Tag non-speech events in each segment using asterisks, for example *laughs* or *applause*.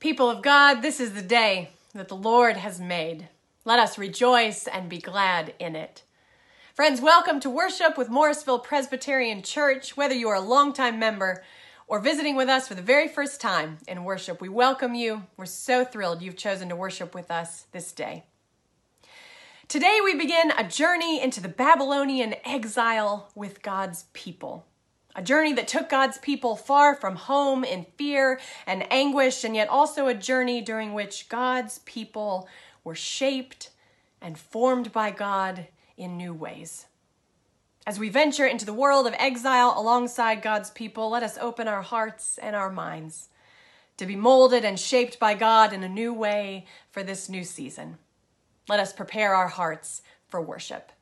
People of God, this is the day that the Lord has made. Let us rejoice and be glad in it. Friends, welcome to worship with Morrisville Presbyterian Church. Whether you are a longtime member or visiting with us for the very first time in worship, we welcome you. We're so thrilled you've chosen to worship with us this day. Today, we begin a journey into the Babylonian exile with God's people. A journey that took God's people far from home in fear and anguish, and yet also a journey during which God's people were shaped and formed by God in new ways. As we venture into the world of exile alongside God's people, let us open our hearts and our minds to be molded and shaped by God in a new way for this new season. Let us prepare our hearts for worship.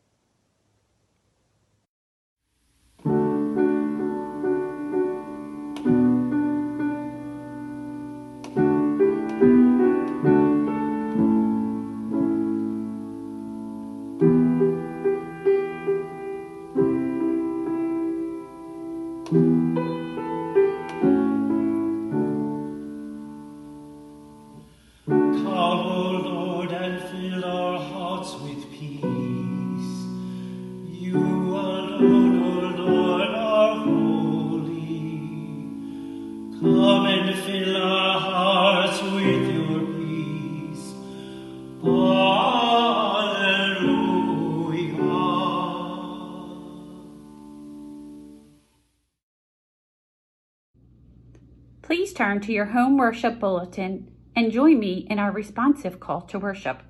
Please turn to your home worship bulletin and join me in our responsive call to worship.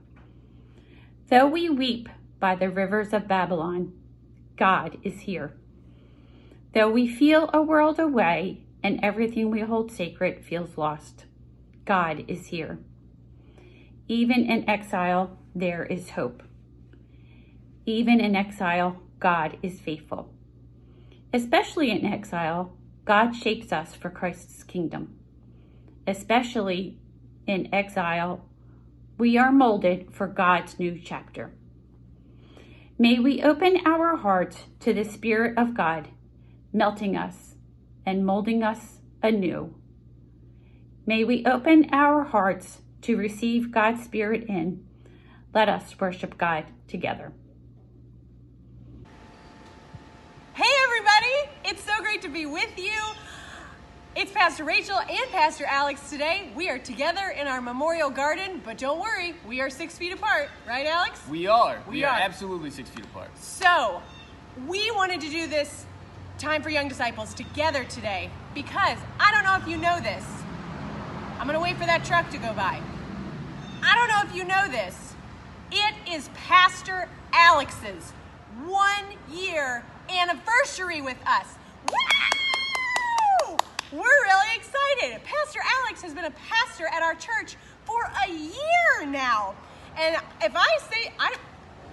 Though we weep by the rivers of Babylon, God is here. Though we feel a world away and everything we hold sacred feels lost, God is here. Even in exile, there is hope. Even in exile, God is faithful. Especially in exile, God shapes us for Christ's kingdom. Especially in exile, we are molded for God's new chapter. May we open our hearts to the Spirit of God, melting us and molding us anew. May we open our hearts to receive God's Spirit in. Let us worship God together. Hey, everybody! It's so great to be with you. It's Pastor Rachel and Pastor Alex today. We are together in our memorial garden, but don't worry, we are six feet apart, right, Alex? We are. We, we are. are absolutely six feet apart. So, we wanted to do this Time for Young Disciples together today because I don't know if you know this. I'm going to wait for that truck to go by. I don't know if you know this. It is Pastor Alex's one year anniversary with us. Woo! We're really excited. Pastor Alex has been a pastor at our church for a year now. And if I say, I,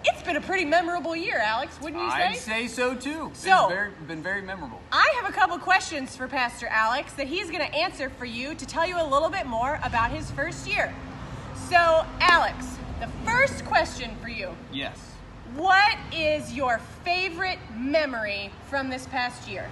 it's been a pretty memorable year, Alex, wouldn't you say? I'd say so too. So, it's very, been very memorable. I have a couple questions for Pastor Alex that he's going to answer for you to tell you a little bit more about his first year. So, Alex, the first question for you. Yes. What is your favorite memory from this past year?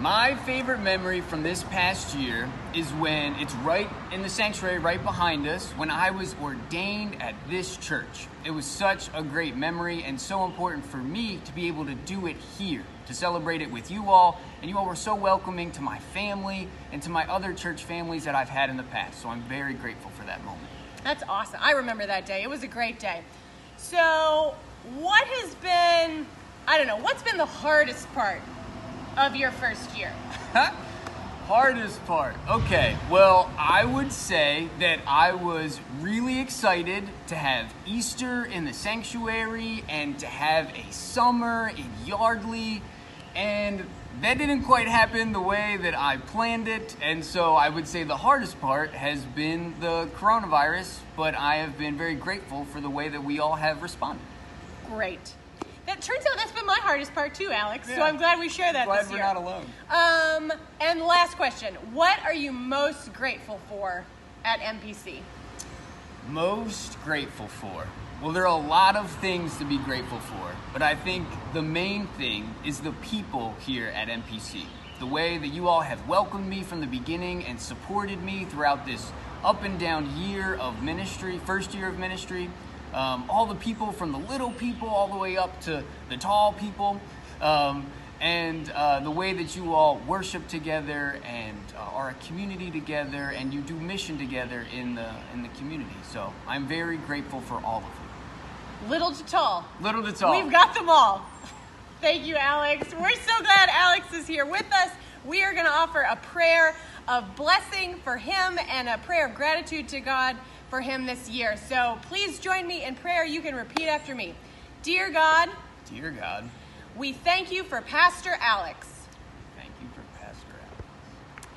My favorite memory from this past year is when it's right in the sanctuary right behind us when I was ordained at this church. It was such a great memory and so important for me to be able to do it here, to celebrate it with you all. And you all were so welcoming to my family and to my other church families that I've had in the past. So I'm very grateful for that moment. That's awesome. I remember that day. It was a great day. So, what has been, I don't know, what's been the hardest part of your first year? Huh? *laughs* Hardest part. Okay, well, I would say that I was really excited to have Easter in the sanctuary and to have a summer in Yardley, and that didn't quite happen the way that I planned it. And so I would say the hardest part has been the coronavirus, but I have been very grateful for the way that we all have responded great. That turns out that's been my hardest part too, Alex. Yeah. So I'm glad we share that. Glad this we're year. not alone. Um, and last question: What are you most grateful for at MPC? Most grateful for. Well, there are a lot of things to be grateful for, but I think the main thing is the people here at MPC. The way that you all have welcomed me from the beginning and supported me throughout this up and down year of ministry, first year of ministry. Um, all the people from the little people all the way up to the tall people. Um, and uh, the way that you all worship together and uh, are a community together and you do mission together in the in the community. So I'm very grateful for all of you. Little to tall. Little to tall. We've got them all. *laughs* Thank you, Alex. We're so glad Alex is here with us. We are going to offer a prayer of blessing for him and a prayer of gratitude to God for him this year. So please join me in prayer. You can repeat after me. Dear God, Dear God, we thank you for Pastor Alex. thank you for Pastor Alex.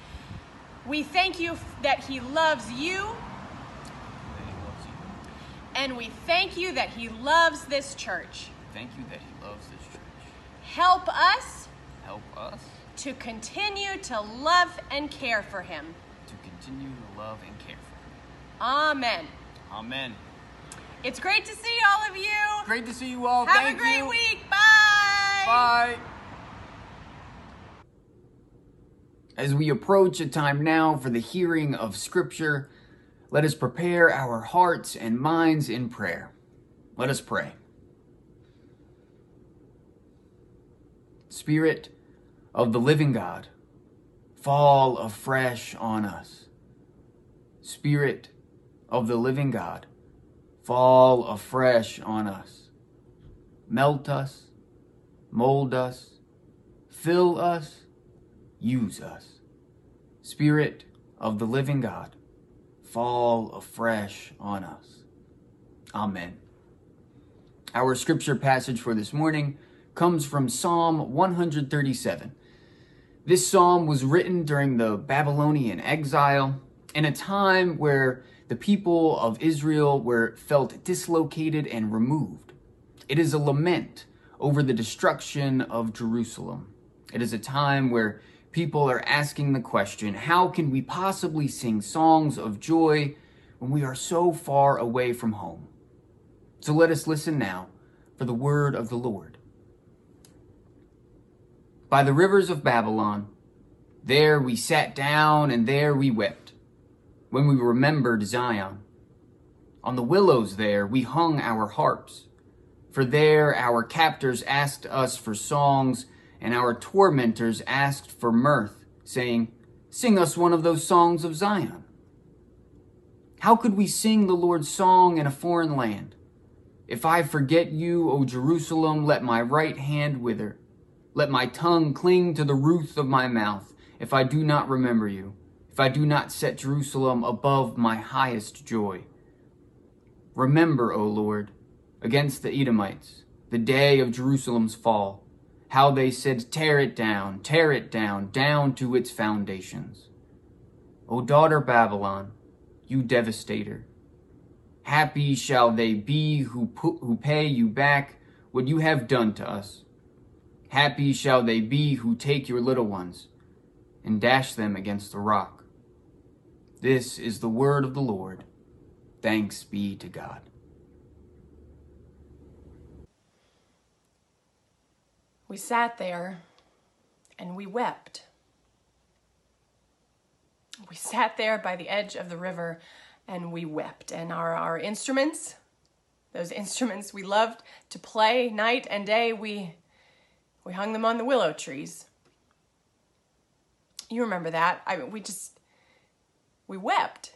We thank you that he loves you, That he loves you. and we thank you that he loves this church. Thank you that he loves this church. Help us Help us to continue to love and care for him. to continue to love and care for him. Amen. Amen. It's great to see all of you. Great to see you all. Have Thank a great you. week. Bye. Bye. As we approach a time now for the hearing of Scripture, let us prepare our hearts and minds in prayer. Let us pray. Spirit of the living God, fall afresh on us. Spirit of the living God, fall afresh on us. Melt us, mold us, fill us, use us. Spirit of the living God, fall afresh on us. Amen. Our scripture passage for this morning comes from Psalm 137. This psalm was written during the Babylonian exile in a time where the people of Israel were felt dislocated and removed. It is a lament over the destruction of Jerusalem. It is a time where people are asking the question how can we possibly sing songs of joy when we are so far away from home? So let us listen now for the word of the Lord. By the rivers of Babylon, there we sat down and there we wept when we remembered Zion. On the willows there we hung our harps, for there our captors asked us for songs, and our tormentors asked for mirth, saying, Sing us one of those songs of Zion. How could we sing the Lord's song in a foreign land? If I forget you, O Jerusalem, let my right hand wither. Let my tongue cling to the roof of my mouth, if I do not remember you, if I do not set Jerusalem above my highest joy. Remember, O Lord, against the Edomites, the day of Jerusalem's fall, how they said, Tear it down, tear it down, down to its foundations. O daughter Babylon, you devastator, happy shall they be who, pu- who pay you back what you have done to us. Happy shall they be who take your little ones and dash them against the rock. This is the word of the Lord. Thanks be to God. We sat there and we wept. We sat there by the edge of the river and we wept. And our, our instruments, those instruments we loved to play night and day, we, we hung them on the willow trees. You remember that. I mean, we just, we wept.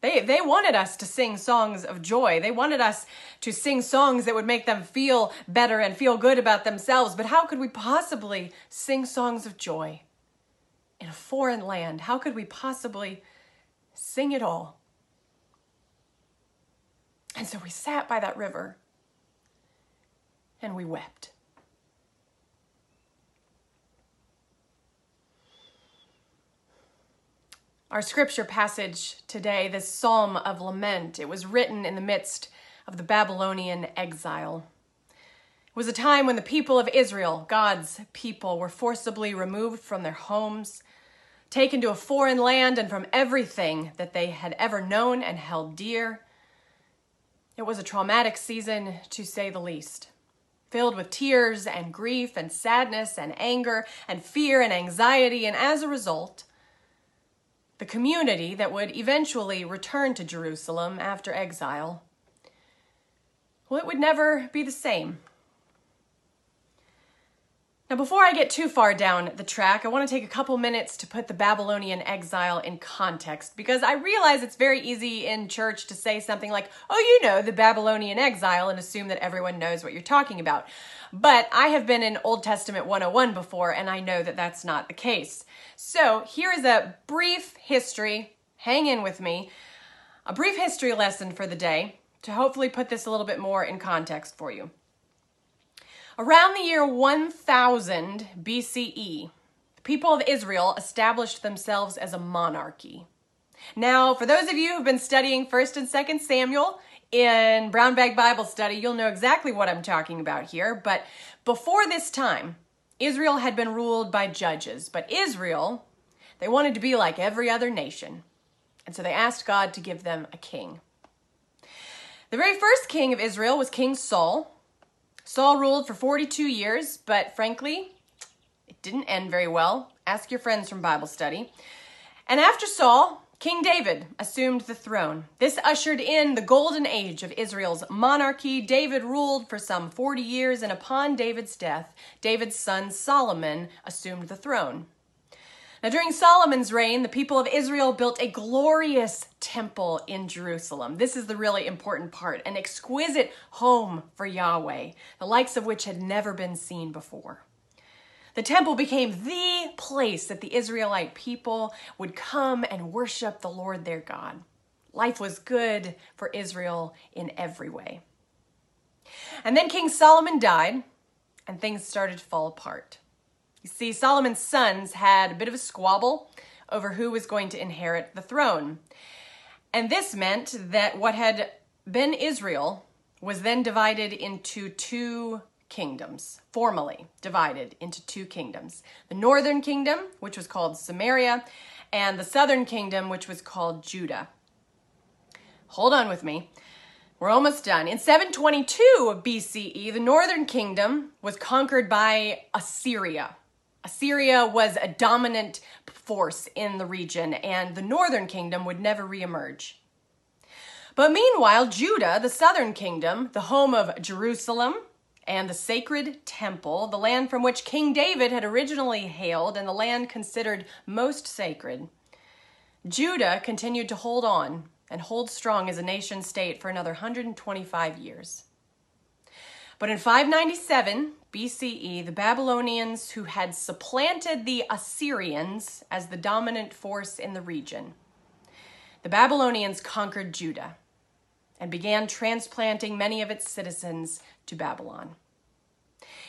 They, they wanted us to sing songs of joy. They wanted us to sing songs that would make them feel better and feel good about themselves. But how could we possibly sing songs of joy in a foreign land? How could we possibly sing it all? And so we sat by that river and we wept. Our scripture passage today, this psalm of lament, it was written in the midst of the Babylonian exile. It was a time when the people of Israel, God's people, were forcibly removed from their homes, taken to a foreign land, and from everything that they had ever known and held dear. It was a traumatic season, to say the least, filled with tears and grief and sadness and anger and fear and anxiety, and as a result, the community that would eventually return to Jerusalem after exile, well, it would never be the same. Now, before I get too far down the track, I want to take a couple minutes to put the Babylonian exile in context because I realize it's very easy in church to say something like, oh, you know, the Babylonian exile, and assume that everyone knows what you're talking about. But I have been in Old Testament 101 before, and I know that that's not the case. So here is a brief history. Hang in with me. A brief history lesson for the day to hopefully put this a little bit more in context for you. Around the year 1000 BCE, the people of Israel established themselves as a monarchy. Now, for those of you who've been studying 1st and 2nd Samuel in Brown Bag Bible Study, you'll know exactly what I'm talking about here. But before this time, Israel had been ruled by judges. But Israel, they wanted to be like every other nation. And so they asked God to give them a king. The very first king of Israel was King Saul. Saul ruled for 42 years, but frankly, it didn't end very well. Ask your friends from Bible study. And after Saul, King David assumed the throne. This ushered in the golden age of Israel's monarchy. David ruled for some 40 years, and upon David's death, David's son Solomon assumed the throne. Now, during Solomon's reign, the people of Israel built a glorious temple in Jerusalem. This is the really important part an exquisite home for Yahweh, the likes of which had never been seen before. The temple became the place that the Israelite people would come and worship the Lord their God. Life was good for Israel in every way. And then King Solomon died, and things started to fall apart. You see, Solomon's sons had a bit of a squabble over who was going to inherit the throne. And this meant that what had been Israel was then divided into two kingdoms, formally divided into two kingdoms. The northern kingdom, which was called Samaria, and the southern kingdom, which was called Judah. Hold on with me. We're almost done. In 722 BCE, the northern kingdom was conquered by Assyria. Assyria was a dominant force in the region, and the northern kingdom would never reemerge. But meanwhile, Judah, the southern kingdom, the home of Jerusalem and the sacred temple, the land from which King David had originally hailed and the land considered most sacred, Judah continued to hold on and hold strong as a nation state for another 125 years. But in 597 BCE, the Babylonians, who had supplanted the Assyrians as the dominant force in the region, the Babylonians conquered Judah and began transplanting many of its citizens to Babylon.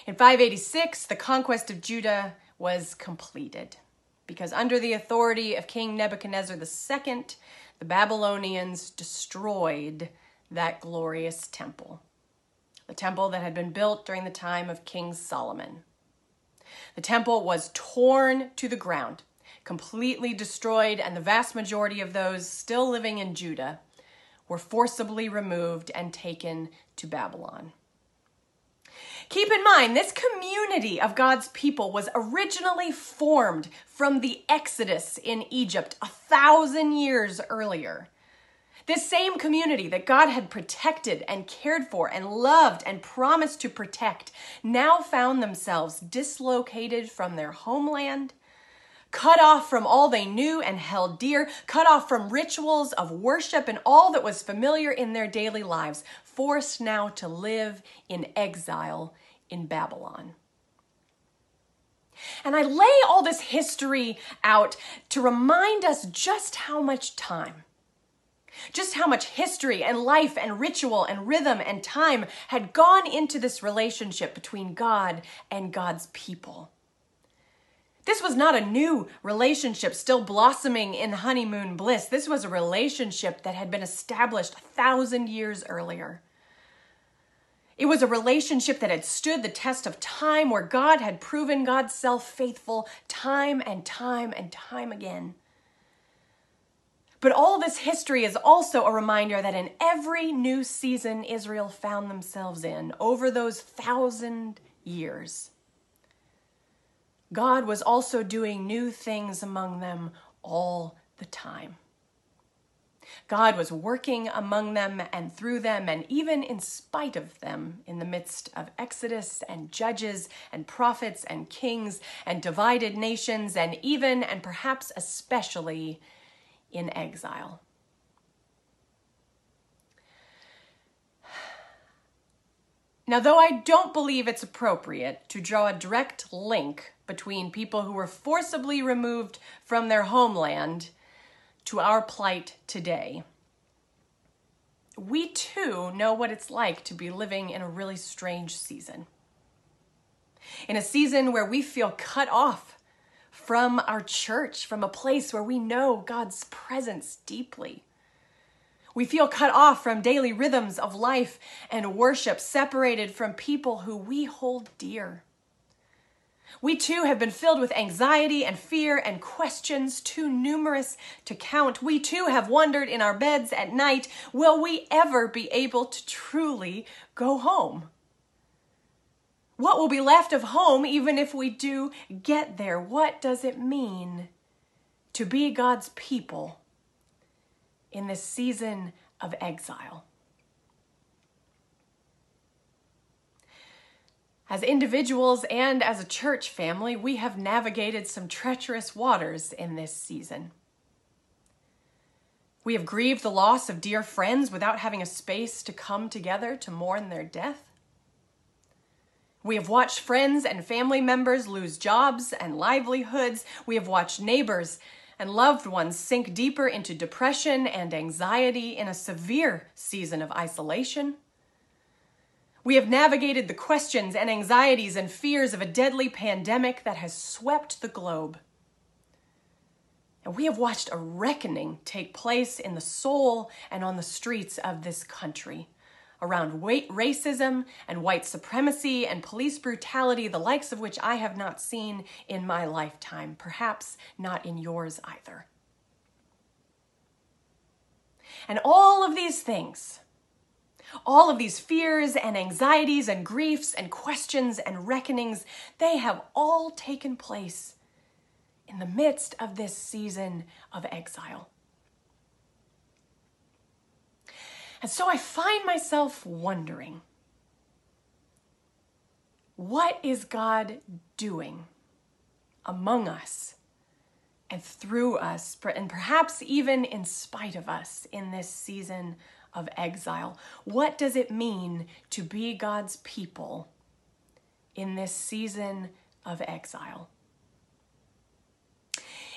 In 586, the conquest of Judah was completed because under the authority of King Nebuchadnezzar II, the Babylonians destroyed that glorious temple the temple that had been built during the time of King Solomon. The temple was torn to the ground, completely destroyed, and the vast majority of those still living in Judah were forcibly removed and taken to Babylon. Keep in mind, this community of God's people was originally formed from the Exodus in Egypt a thousand years earlier. This same community that God had protected and cared for and loved and promised to protect now found themselves dislocated from their homeland, cut off from all they knew and held dear, cut off from rituals of worship and all that was familiar in their daily lives, forced now to live in exile in Babylon. And I lay all this history out to remind us just how much time just how much history and life and ritual and rhythm and time had gone into this relationship between God and God's people. This was not a new relationship still blossoming in honeymoon bliss. This was a relationship that had been established a thousand years earlier. It was a relationship that had stood the test of time, where God had proven God's self faithful time and time and time again. But all this history is also a reminder that in every new season Israel found themselves in over those thousand years, God was also doing new things among them all the time. God was working among them and through them, and even in spite of them, in the midst of Exodus and judges and prophets and kings and divided nations, and even and perhaps especially in exile. Now, though I don't believe it's appropriate to draw a direct link between people who were forcibly removed from their homeland to our plight today, we too know what it's like to be living in a really strange season. In a season where we feel cut off from our church, from a place where we know God's presence deeply we feel cut off from daily rhythms of life and worship, separated from people who we hold dear. We too have been filled with anxiety and fear and questions too numerous to count. We too have wondered in our beds at night will we ever be able to truly go home? What will be left of home even if we do get there? What does it mean to be God's people in this season of exile. As individuals and as a church family, we have navigated some treacherous waters in this season. We have grieved the loss of dear friends without having a space to come together to mourn their death. We have watched friends and family members lose jobs and livelihoods. We have watched neighbors and loved ones sink deeper into depression and anxiety in a severe season of isolation. We have navigated the questions and anxieties and fears of a deadly pandemic that has swept the globe. And we have watched a reckoning take place in the soul and on the streets of this country around white racism and white supremacy and police brutality, the likes of which I have not seen in my lifetime, perhaps not in yours either. And all of these things, all of these fears and anxieties and griefs and questions and reckonings, they have all taken place in the midst of this season of exile. And so I find myself wondering what is God doing among us and through us, and perhaps even in spite of us in this season of exile? What does it mean to be God's people in this season of exile?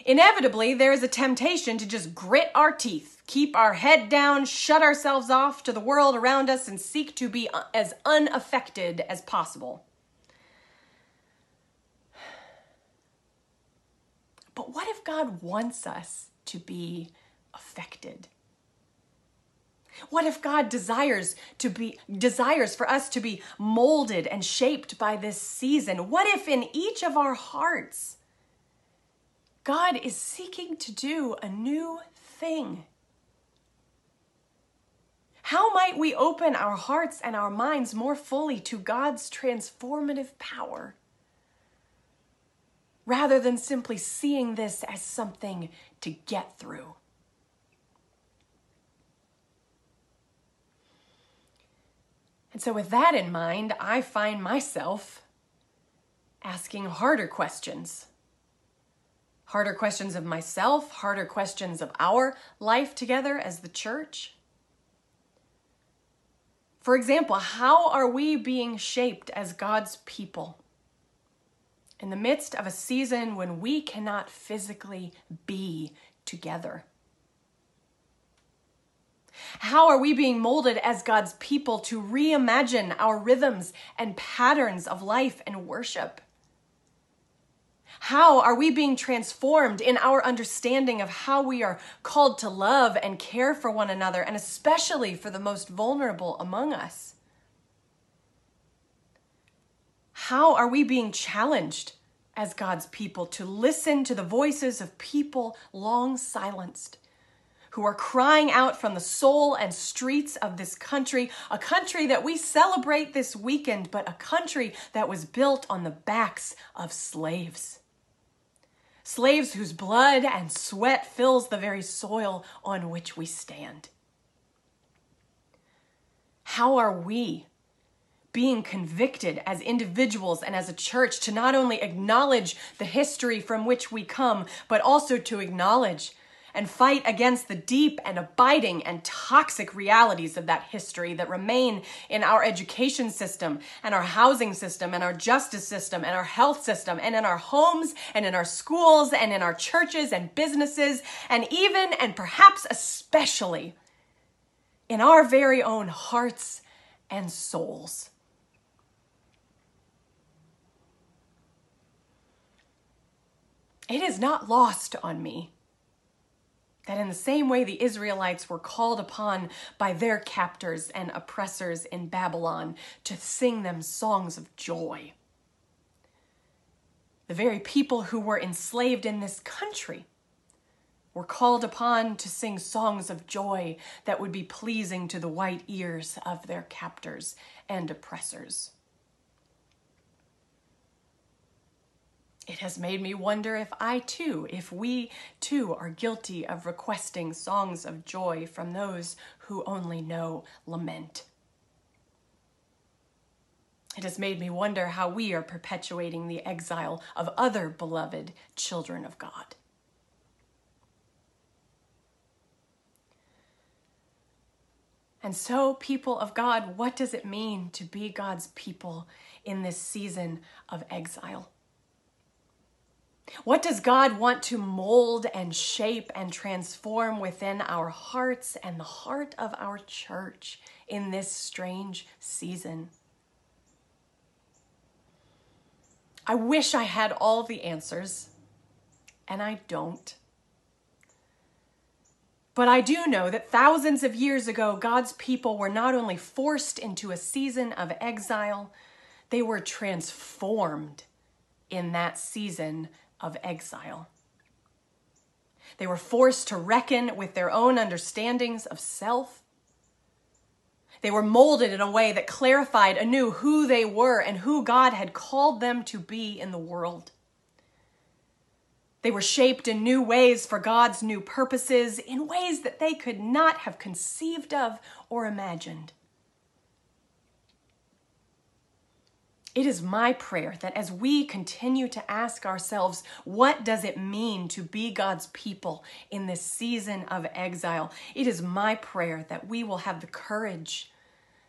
Inevitably, there is a temptation to just grit our teeth, keep our head down, shut ourselves off to the world around us, and seek to be uh, as unaffected as possible. But what if God wants us to be affected? What if God desires to be desires for us to be molded and shaped by this season? What if in each of our hearts God is seeking to do a new thing. How might we open our hearts and our minds more fully to God's transformative power? Rather than simply seeing this as something to get through. And so, with that in mind, I find myself asking harder questions harder questions of myself, harder questions of our life together as the church. For example, how are we being shaped as God's people in the midst of a season when we cannot physically be together? How are we being molded as God's people to reimagine our rhythms and patterns of life and worship? How are we being transformed in our understanding of how we are called to love and care for one another, and especially for the most vulnerable among us? How are we being challenged as God's people to listen to the voices of people long silenced? who are crying out from the soul and streets of this country, a country that we celebrate this weekend, but a country that was built on the backs of slaves slaves whose blood and sweat fills the very soil on which we stand. How are we being convicted as individuals and as a church to not only acknowledge the history from which we come, but also to acknowledge and fight against the deep and abiding and toxic realities of that history that remain in our education system and our housing system and our justice system and our health system and in our homes and in our schools and in our churches and businesses and even and perhaps especially in our very own hearts and souls. It is not lost on me that in the same way the Israelites were called upon by their captors and oppressors in Babylon to sing them songs of joy, the very people who were enslaved in this country were called upon to sing songs of joy that would be pleasing to the white ears of their captors and oppressors. It has made me wonder if I too, if we too are guilty of requesting songs of joy from those who only know lament. It has made me wonder how we are perpetuating the exile of other beloved children of God. And so, people of God, what does it mean to be God's people in this season of exile? What does God want to mold and shape and transform within our hearts and the heart of our church in this strange season? I wish I had all the answers, and I don't. But I do know that thousands of years ago, God's people were not only forced into a season of exile, they were transformed in that season of exile. They were forced to reckon with their own understandings of self. They were molded in a way that clarified anew who they were and who God had called them to be in the world. They were shaped in new ways for God's new purposes, in ways that they could not have conceived of or imagined. It is my prayer that as we continue to ask ourselves, what does it mean to be God's people in this season of exile? It is my prayer that we will have the courage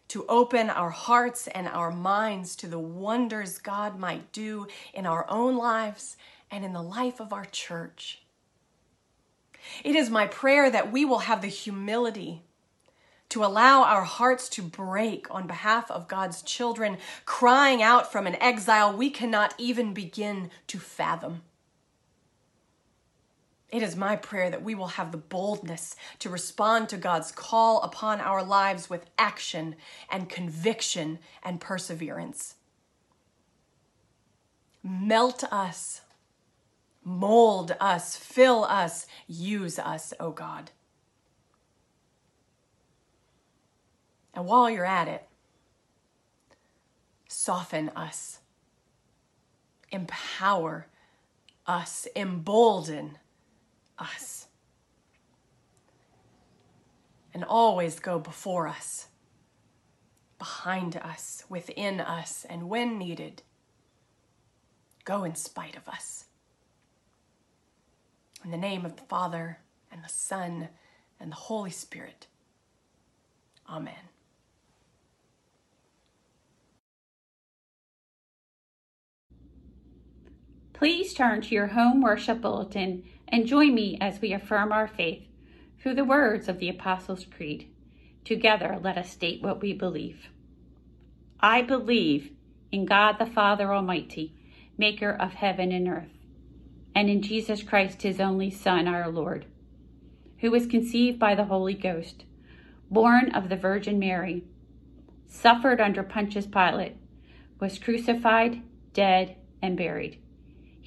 to open our hearts and our minds to the wonders God might do in our own lives and in the life of our church. It is my prayer that we will have the humility to allow our hearts to break on behalf of God's children, crying out from an exile we cannot even begin to fathom. It is my prayer that we will have the boldness to respond to God's call upon our lives with action and conviction and perseverance. Melt us, mold us, fill us, use us, O oh God. And while you're at it, soften us, empower us, embolden us, and always go before us, behind us, within us, and when needed, go in spite of us. In the name of the Father, and the Son, and the Holy Spirit. Amen. Please turn to your home worship bulletin and join me as we affirm our faith through the words of the Apostles' Creed. Together, let us state what we believe. I believe in God the Father Almighty, maker of heaven and earth, and in Jesus Christ, his only Son, our Lord, who was conceived by the Holy Ghost, born of the Virgin Mary, suffered under Pontius Pilate, was crucified, dead, and buried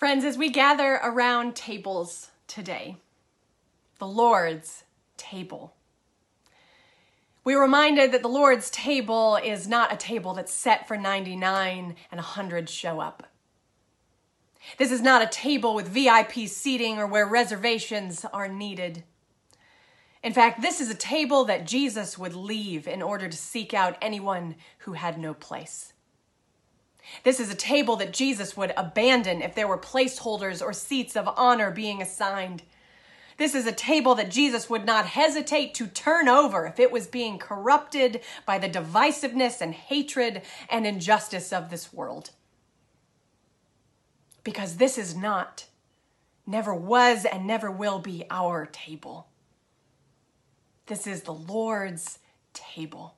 Friends, as we gather around tables today, the Lord's table, we're reminded that the Lord's table is not a table that's set for 99 and 100 show up. This is not a table with VIP seating or where reservations are needed. In fact, this is a table that Jesus would leave in order to seek out anyone who had no place. This is a table that Jesus would abandon if there were placeholders or seats of honor being assigned. This is a table that Jesus would not hesitate to turn over if it was being corrupted by the divisiveness and hatred and injustice of this world. Because this is not, never was, and never will be our table. This is the Lord's table.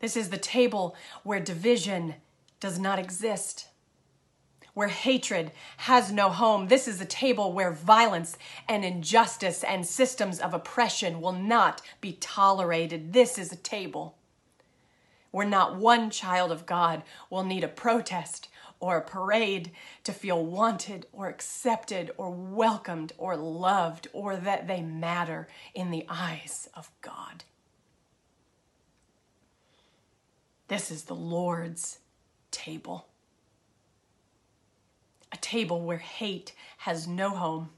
This is the table where division does not exist, where hatred has no home. This is a table where violence and injustice and systems of oppression will not be tolerated. This is a table where not one child of God will need a protest or a parade to feel wanted or accepted or welcomed or loved or that they matter in the eyes of God. This is the Lord's table. A table where hate has no home.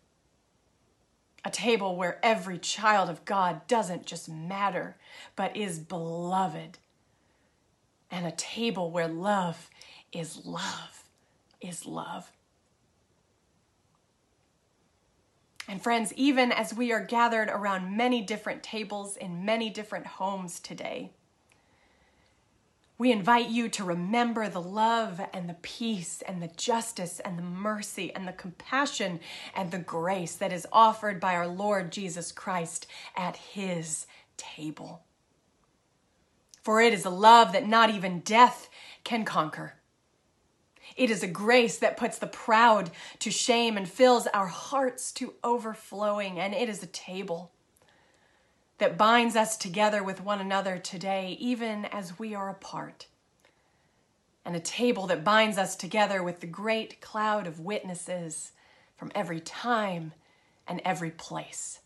A table where every child of God doesn't just matter, but is beloved. And a table where love is love, is love. And friends, even as we are gathered around many different tables in many different homes today, we invite you to remember the love and the peace and the justice and the mercy and the compassion and the grace that is offered by our Lord Jesus Christ at his table. For it is a love that not even death can conquer. It is a grace that puts the proud to shame and fills our hearts to overflowing, and it is a table that binds us together with one another today, even as we are apart. And a table that binds us together with the great cloud of witnesses from every time and every place.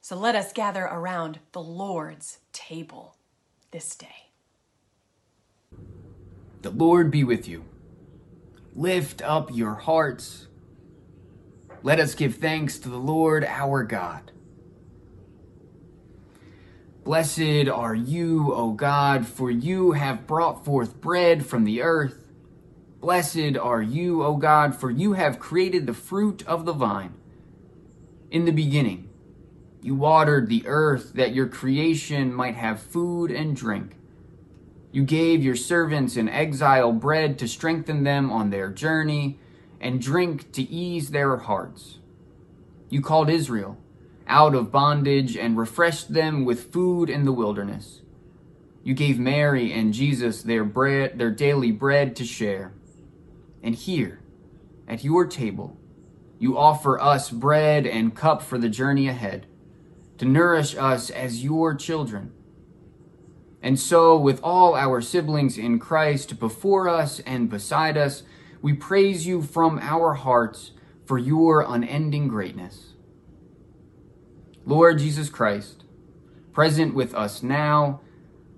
So let us gather around the Lord's table this day. The Lord be with you. Lift up your hearts. Let us give thanks to the Lord our God. Blessed are you, O God, for you have brought forth bread from the earth. Blessed are you, O God, for you have created the fruit of the vine. In the beginning, you watered the earth that your creation might have food and drink. You gave your servants in exile bread to strengthen them on their journey and drink to ease their hearts. You called Israel out of bondage and refreshed them with food in the wilderness. You gave Mary and Jesus their bread, their daily bread to share. And here, at your table, you offer us bread and cup for the journey ahead, to nourish us as your children. And so, with all our siblings in Christ before us and beside us, we praise you from our hearts for your unending greatness. Lord Jesus Christ, present with us now,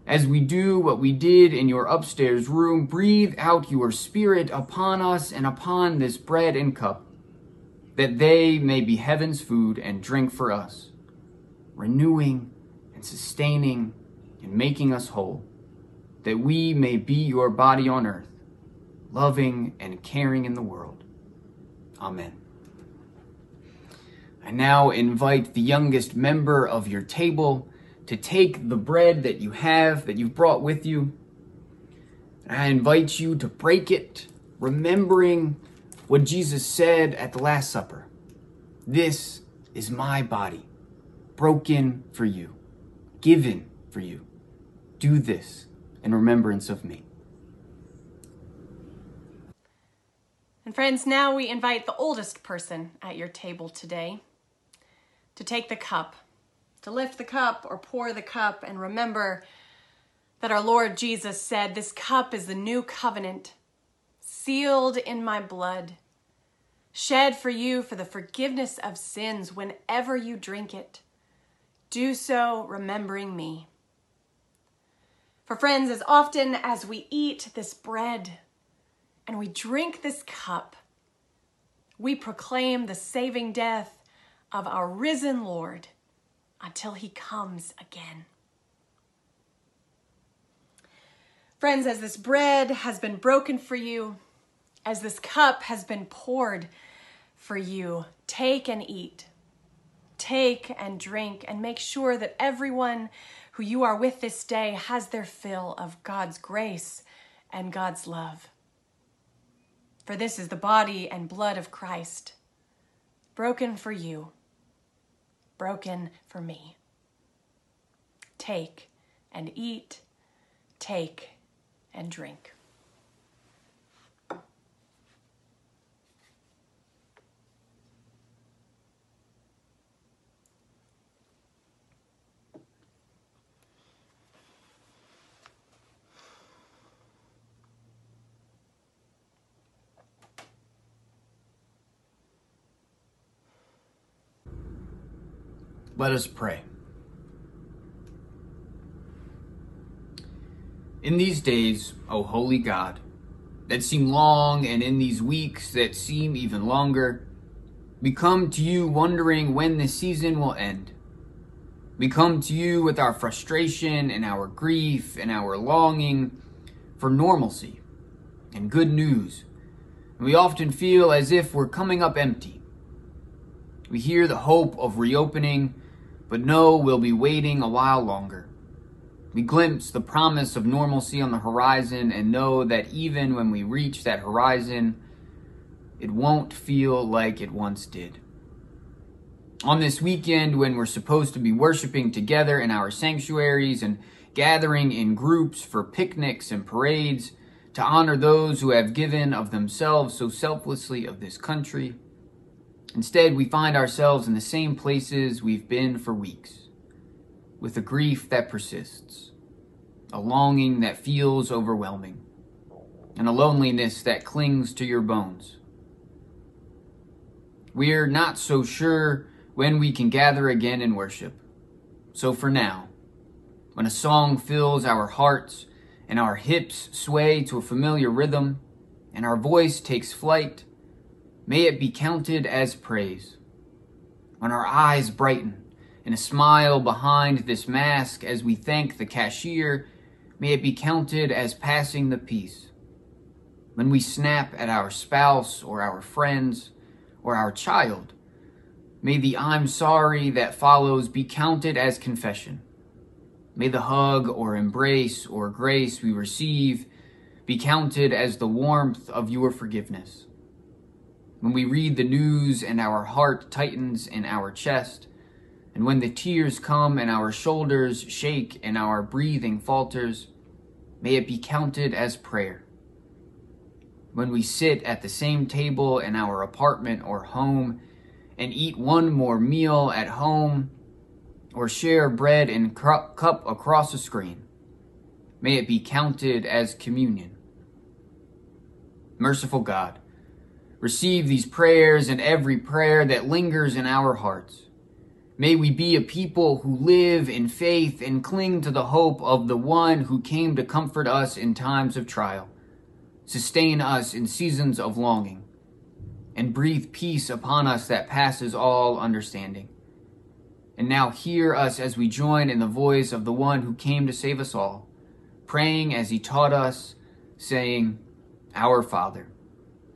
as we do what we did in your upstairs room, breathe out your Spirit upon us and upon this bread and cup, that they may be heaven's food and drink for us, renewing and sustaining and making us whole, that we may be your body on earth, loving and caring in the world. Amen. I now invite the youngest member of your table to take the bread that you have, that you've brought with you. I invite you to break it, remembering what Jesus said at the Last Supper This is my body, broken for you, given for you. Do this in remembrance of me. And friends, now we invite the oldest person at your table today to take the cup, to lift the cup or pour the cup, and remember that our Lord Jesus said, This cup is the new covenant, sealed in my blood, shed for you for the forgiveness of sins whenever you drink it. Do so remembering me. For friends, as often as we eat this bread and we drink this cup, we proclaim the saving death of our risen Lord until he comes again. Friends, as this bread has been broken for you, as this cup has been poured for you, take and eat. Take and drink, and make sure that everyone who you are with this day has their fill of God's grace and God's love. For this is the body and blood of Christ, broken for you, broken for me. Take and eat, take and drink. Let us pray. In these days, O holy God, that seem long, and in these weeks that seem even longer, we come to you wondering when this season will end. We come to you with our frustration and our grief and our longing for normalcy and good news. And we often feel as if we're coming up empty. We hear the hope of reopening but know we'll be waiting a while longer. We glimpse the promise of normalcy on the horizon and know that even when we reach that horizon, it won't feel like it once did. On this weekend, when we're supposed to be worshiping together in our sanctuaries and gathering in groups for picnics and parades to honor those who have given of themselves so selflessly of this country, Instead, we find ourselves in the same places we've been for weeks, with a grief that persists, a longing that feels overwhelming, and a loneliness that clings to your bones. We're not so sure when we can gather again in worship. So for now, when a song fills our hearts and our hips sway to a familiar rhythm and our voice takes flight, May it be counted as praise. When our eyes brighten and a smile behind this mask as we thank the cashier, may it be counted as passing the peace. When we snap at our spouse or our friends or our child, may the I'm sorry that follows be counted as confession. May the hug or embrace or grace we receive be counted as the warmth of your forgiveness when we read the news and our heart tightens in our chest, and when the tears come and our shoulders shake and our breathing falters, may it be counted as prayer. When we sit at the same table in our apartment or home and eat one more meal at home or share bread and cup across a screen, may it be counted as communion. Merciful God, receive these prayers and every prayer that lingers in our hearts. May we be a people who live in faith and cling to the hope of the one who came to comfort us in times of trial, sustain us in seasons of longing, and breathe peace upon us that passes all understanding. And now hear us as we join in the voice of the one who came to save us all, praying as he taught us, saying, Our Father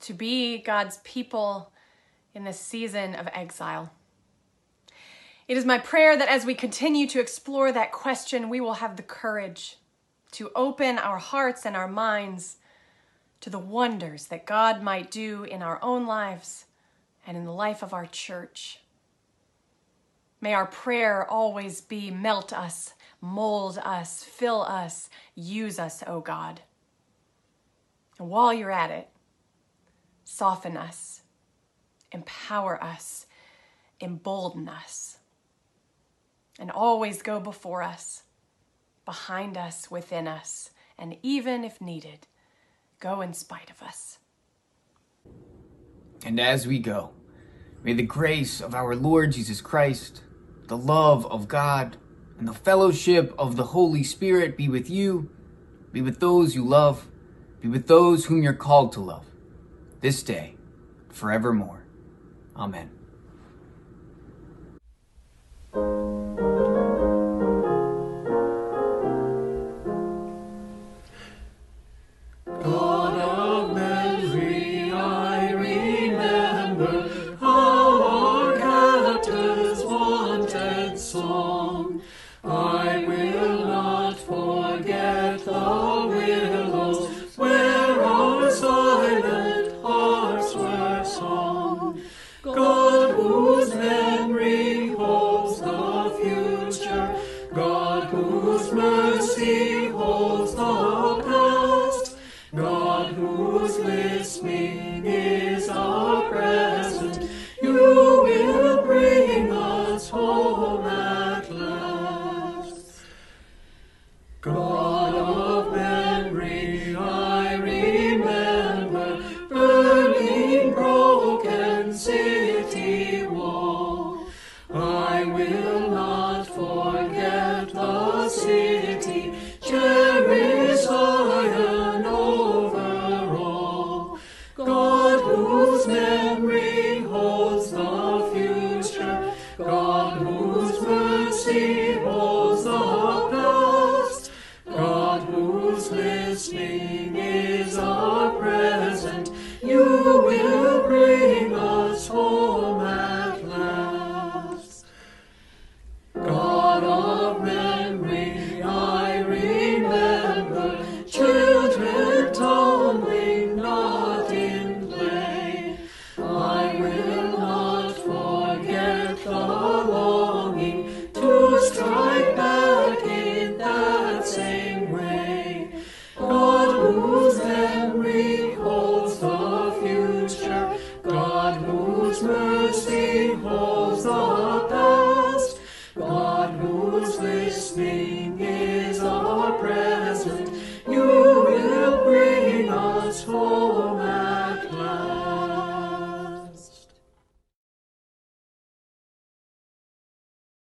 to be God's people in this season of exile. It is my prayer that as we continue to explore that question, we will have the courage to open our hearts and our minds to the wonders that God might do in our own lives and in the life of our church. May our prayer always be melt us, mold us, fill us, use us, O God. And while you're at it, soften us, empower us, embolden us, and always go before us, behind us, within us, and even if needed, go in spite of us. And as we go, may the grace of our Lord Jesus Christ, the love of God, and the fellowship of the Holy Spirit be with you, be with those you love, be with those whom you're called to love, this day, forevermore. Amen.